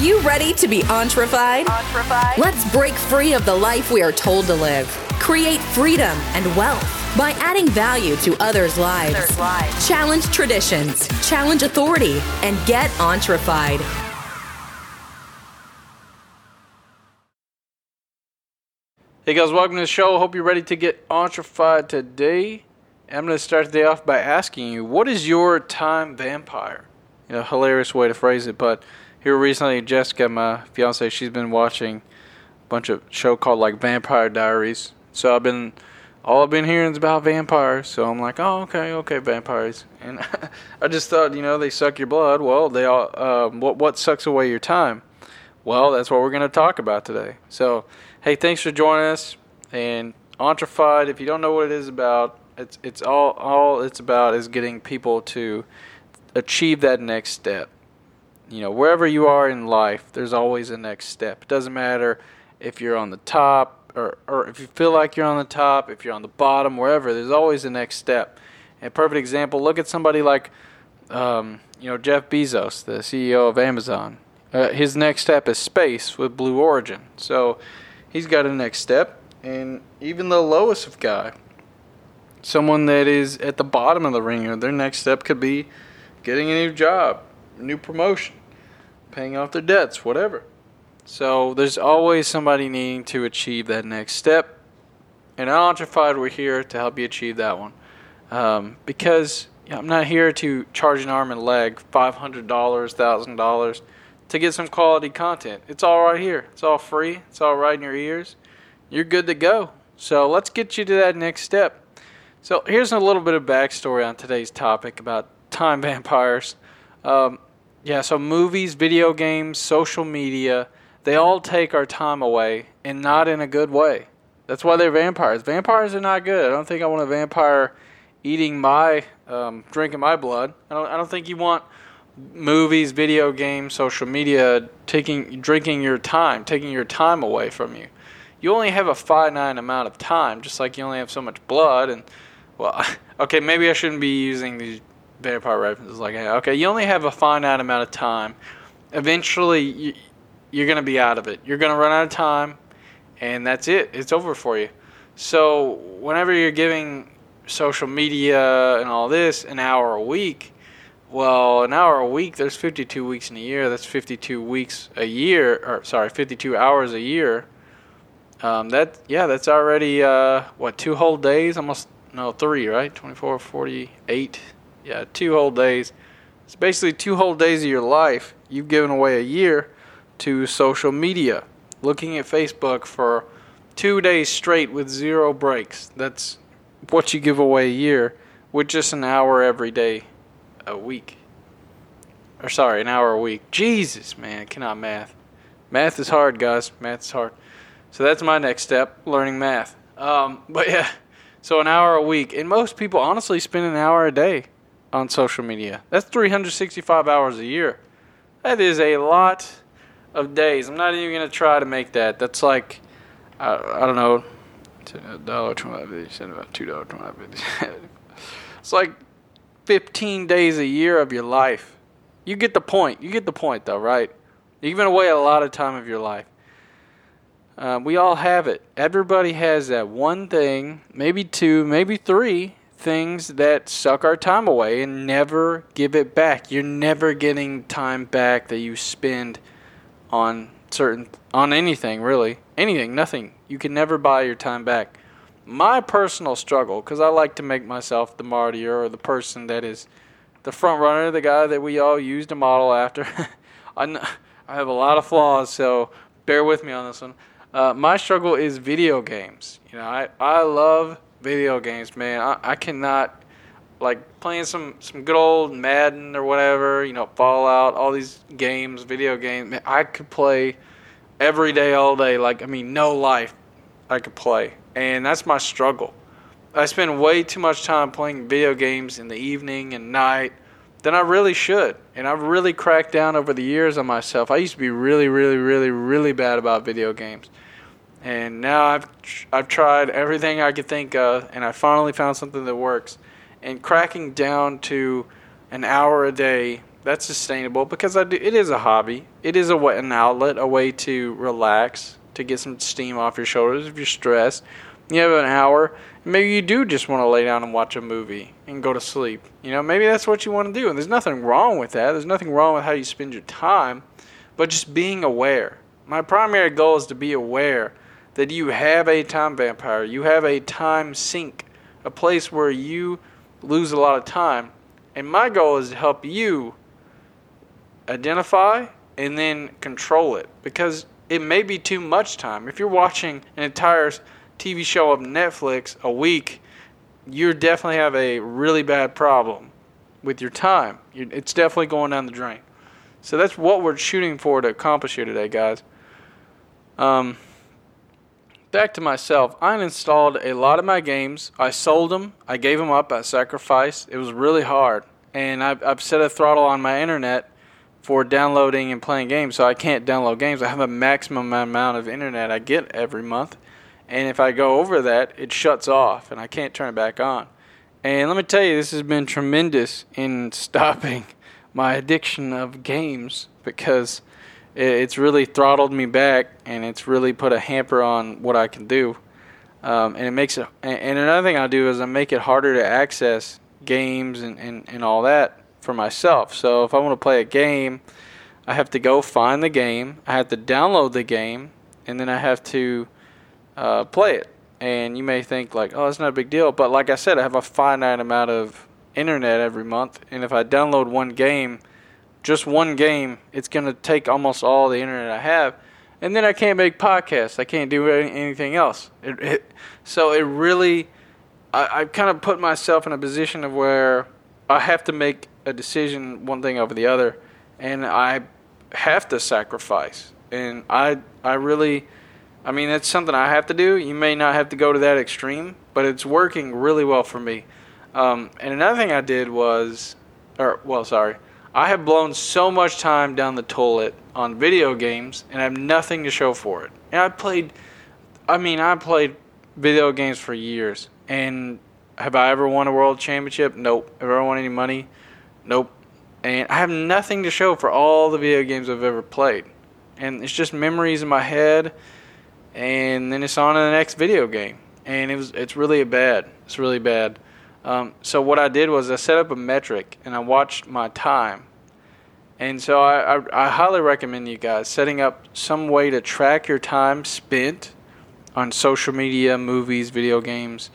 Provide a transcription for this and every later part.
you ready to be entrefied? Let's break free of the life we are told to live. Create freedom and wealth by adding value to others' lives. Others' lives. Challenge traditions, challenge authority, and get entrefied. Hey guys, welcome to the show. Hope you're ready to get entrefied today. I'm going to start the day off by asking you, what is your time vampire? You know, hilarious way to phrase it, but here recently, Jessica, my fiance, she's been watching a bunch of show called like Vampire Diaries. So I've been, all I've been hearing is about vampires. So I'm like, oh, okay, okay, vampires. And I just thought, you know, they suck your blood. Well, they all, uh, what what sucks away your time? Well, that's what we're going to talk about today. So, hey, thanks for joining us. And Entrefied, if you don't know what it is about, it's it's all all it's about is getting people to achieve that next step. You know, wherever you are in life, there's always a next step. It doesn't matter if you're on the top or or if you feel like you're on the top, if you're on the bottom, wherever. There's always a next step. A perfect example. Look at somebody like, um, you know, Jeff Bezos, the CEO of Amazon. Uh, his next step is space with Blue Origin. So he's got a next step. And even the lowest of guy, someone that is at the bottom of the ringer, their next step could be getting a new job, new promotion, paying off their debts, whatever. So there's always somebody needing to achieve that next step. And at we're here to help you achieve that one. Um, because I'm not here to charge an arm and leg $500, $1,000 to get some quality content. It's all right here. It's all free. It's all right in your ears. You're good to go. So let's get you to that next step. So here's a little bit of backstory on today's topic about time vampires. Um, yeah, so movies, video games, social media, they all take our time away and not in a good way. That's why they're vampires. Vampires are not good. I don't think I want a vampire eating my, um, drinking my blood. I don't, I don't think you want movies, video games, social media taking, drinking your time, taking your time away from you. You only have a finite amount of time, just like you only have so much blood. And, well, okay, maybe I shouldn't be using these vampire references like, okay, you only have a finite amount of time. Eventually, you, you're going to be out of it. You're going to run out of time, and that's it. It's over for you. So, whenever you're giving social media and all this an hour a week, well, an hour a week, there's 52 weeks in a year. That's 52 weeks a year, or sorry, 52 hours a year. Um, that yeah, that's already uh, what two whole days, almost no three, right? 24, 48 yeah, two whole days. It's basically two whole days of your life you've given away a year to social media, looking at Facebook for two days straight with zero breaks. That's what you give away a year with just an hour every day a week. Or sorry, an hour a week. Jesus, man, I cannot math. Math is hard, guys. Math is hard. So that's my next step, learning math. Um, but yeah, so an hour a week. And most people honestly spend an hour a day on social media. That's 365 hours a year. That is a lot of days. I'm not even going to try to make that. That's like, I, I don't know, dollar twenty five about two dollar twenty five. It's like 15 days a year of your life. You get the point. You get the point, though, right? You're giving away a lot of time of your life. Uh, we all have it. Everybody has that one thing, maybe two, maybe three things that suck our time away and never give it back. You're never getting time back that you spend on certain on anything really. Anything, nothing. You can never buy your time back. My personal struggle cuz I like to make myself the martyr or the person that is the front runner, the guy that we all use to model after. I I have a lot of flaws, so bear with me on this one. Uh, my struggle is video games. You know, I, I love video games, man. I, I cannot like playing some some good old Madden or whatever, you know, Fallout, all these games, video games. Man, I could play every day, all day. Like I mean, no life I could play, and that's my struggle. I spend way too much time playing video games in the evening and night than I really should, and I've really cracked down over the years on myself. I used to be really, really, really, really bad about video games and now I've I've tried everything I could think of, and I finally found something that works. And cracking down to an hour a day that's sustainable because I do. It is a hobby. It is a an outlet, a way to relax, to get some steam off your shoulders if you're stressed. You have an hour. Maybe you do just want to lay down and watch a movie and go to sleep. You know, maybe that's what you want to do, and there's nothing wrong with that. There's nothing wrong with how you spend your time, but just being aware. My primary goal is to be aware that you have a time vampire. You have a time sink, a place where you lose a lot of time. And my goal is to help you identify and then control it because it may be too much time. If you're watching an entire TV show of Netflix a week, you definitely have a really bad problem with your time. It's definitely going down the drain. So that's what we're shooting for to accomplish here today, guys. Um, back to myself. I uninstalled a lot of my games. I sold them. I gave them up at sacrifice. It was really hard, and I've, I've set a throttle on my internet for downloading and playing games, so I can't download games. I have a maximum amount of internet I get every month, and if I go over that, it shuts off, and I can't turn it back on. And let me tell you, this has been tremendous in stopping my addiction of games because it's really throttled me back, and it's really put a hamper on what I can do. Um, and it makes it. And another thing I do is I make it harder to access games and, and, and all that for myself. So if I want to play a game, I have to go find the game, I have to download the game, and then I have to uh, play it. And you may think like, oh, it's not a big deal, but like I said, I have a finite amount of internet every month, and if I download one game, just one game, it's going to take almost all the internet I have, and then I can't make podcasts. I can't do anything else. It, it, so it really, I, I kind of put myself in a position of where I have to make a decision one thing over the other, and I have to sacrifice. And I I really, I mean that's something I have to do. You may not have to go to that extreme, but it's working really well for me. Um, and another thing I did was, or well, sorry, I have blown so much time down the toilet on video games, and I have nothing to show for it. And I played, I mean, I played video games for years, and have I ever won a world championship? Nope. Have I ever won any money? Nope. And I have nothing to show for all the video games I've ever played. And it's just memories in my head and then it's on to the next video game. And it was it's really bad. It's really bad. Um, so what I did was I set up a metric and I watched my time. And so I, I, I highly recommend you guys setting up some way to track your time spent on social media, movies, video games,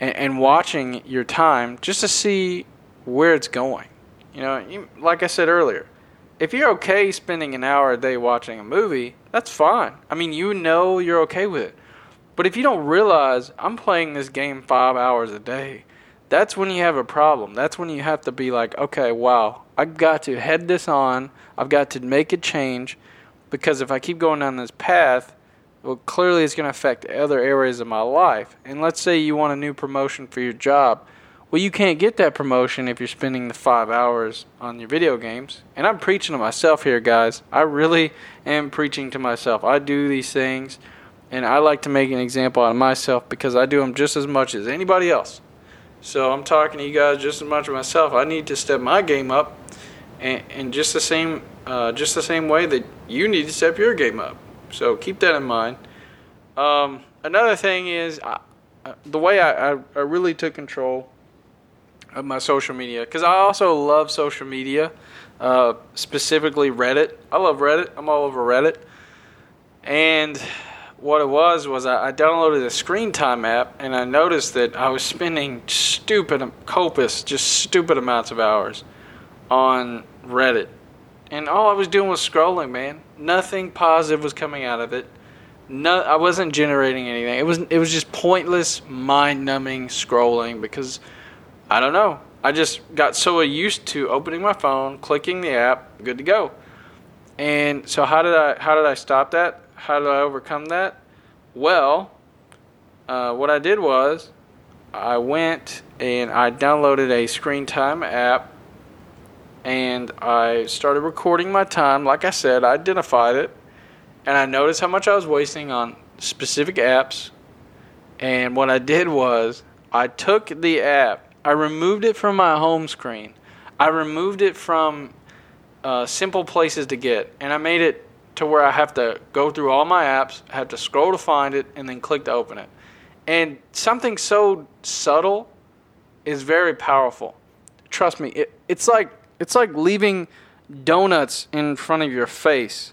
and, and watching your time just to see where it's going. You know, you, like I said earlier, if you're okay spending an hour a day watching a movie, that's fine. I mean, you know you're okay with it. But if you don't realize I'm playing this game five hours a day, that's when you have a problem. That's when you have to be like, okay, wow, I've got to head this on. I've got to make a change because if I keep going down this path, well, clearly it's going to affect other areas of my life. And let's say you want a new promotion for your job well, you can't get that promotion if you're spending the five hours on your video games. And I'm preaching to myself here, guys. I really am preaching to myself. I do these things, and I like to make an example out of myself because I do them just as much as anybody else. So I'm talking to you guys just as much as myself. I need to step my game up, and, and just the same, uh, just the same way that you need to step your game up. So keep that in mind. Um, another thing is I, the way I, I, I really took control of my social media because I also love social media, uh, specifically Reddit. I love Reddit. I'm all over Reddit. And what it was was I, I downloaded a screen time app and I noticed that I was spending stupid, copious, just stupid amounts of hours on Reddit. And all I was doing was scrolling, man. Nothing positive was coming out of it. No, I wasn't generating anything. It was it was just pointless, mind-numbing scrolling because I don't know. I just got so used to opening my phone, clicking the app, good to go. And so how did I how did I stop that? How do I overcome that? Well, uh, what I did was I went and I downloaded a screen time app and I started recording my time. Like I said, I identified it and I noticed how much I was wasting on specific apps. And what I did was I took the app I removed it from my home screen. I removed it from uh, simple places to get, and I made it to where I have to go through all my apps, have to scroll to find it, and then click to open it. And something so subtle is very powerful. Trust me, it, it's like it's like leaving donuts in front of your face.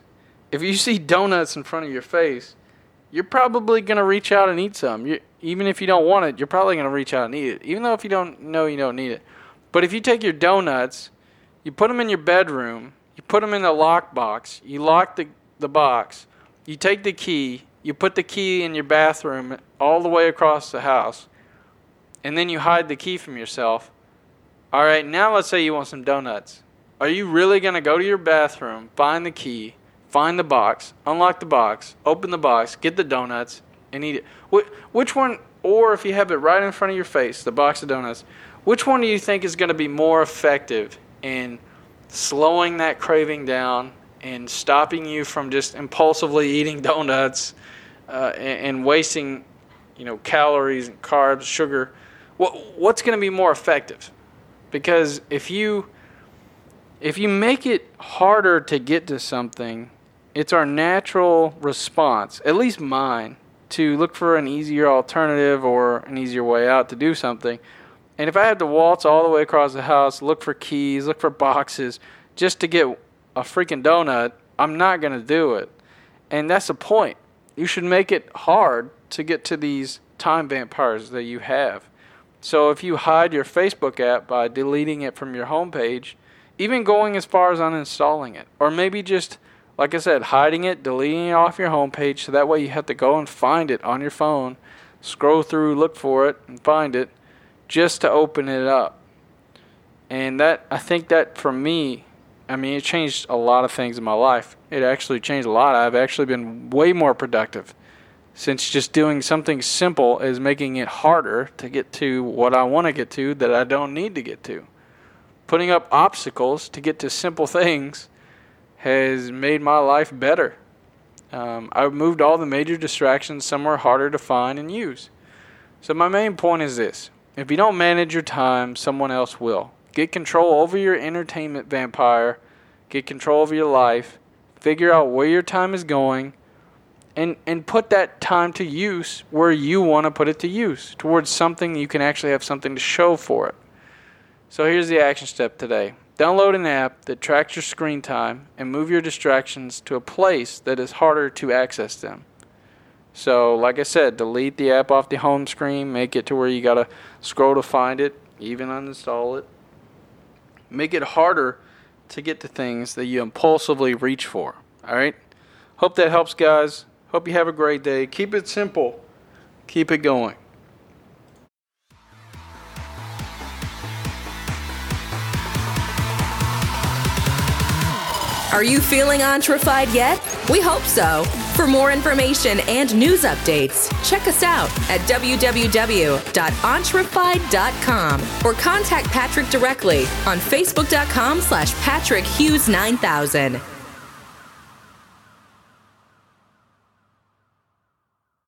If you see donuts in front of your face, you're probably gonna reach out and eat some. You, even if you don't want it, you're probably gonna reach out and eat it, even though if you don't know you don't need it. But if you take your donuts, you put them in your bedroom, you put them in the lock box, you lock the the box, you take the key, you put the key in your bathroom all the way across the house, and then you hide the key from yourself. All right, now let's say you want some donuts. Are you really going to go to your bathroom, find the key, find the box, unlock the box, open the box, get the donuts, and eat it? Which one, or if you have it right in front of your face, the box of donuts, which one do you think is going to be more effective in slowing that craving down and stopping you from just impulsively eating donuts uh, and, and, wasting, you know, calories and carbs, sugar? What, what's going to be more effective? Because if you if you make it harder to get to something, it's our natural response, at least mine, to look for an easier alternative or an easier way out to do something. And if I had to waltz all the way across the house, look for keys, look for boxes, just to get a freaking donut, I'm not going to do it. And that's the point. You should make it hard to get to these time vampires that you have. So if you hide your Facebook app by deleting it from your homepage, even going as far as uninstalling it, or maybe just, like I said, hiding it, deleting it off your homepage so that way you have to go and find it on your phone, scroll through, look for it, and find it just to open it up. And that, I think that for me, I mean, it changed a lot of things in my life. It actually changed a lot. I've actually been way more productive since just doing something simple is making it harder to get to what I want to get to that I don't need to get to putting up obstacles to get to simple things has made my life better. Um, I've moved all the major distractions somewhere harder to find and use. So, my main point is this if you don't manage your time, someone else will. Get control over your entertainment vampire, get control over your life, figure out where your time is going, and, and put that time to use where you want to put it to use, towards something you can actually have something to show for it. So here's the action step today. Download an app that tracks your screen time and move your distractions to a place that is harder to access them. So, like I said, delete the app off the home screen, make it to where you got to scroll to find it, even uninstall it. Make it harder to get to things that you impulsively reach for. All right? Hope that helps, guys. Hope you have a great day. Keep it simple, keep it going. Are you feeling entrefied yet? We hope so. For more information and news updates, check us out at www.entrefied.com or contact Patrick directly on facebook.com slash Patrick Hughes 9000.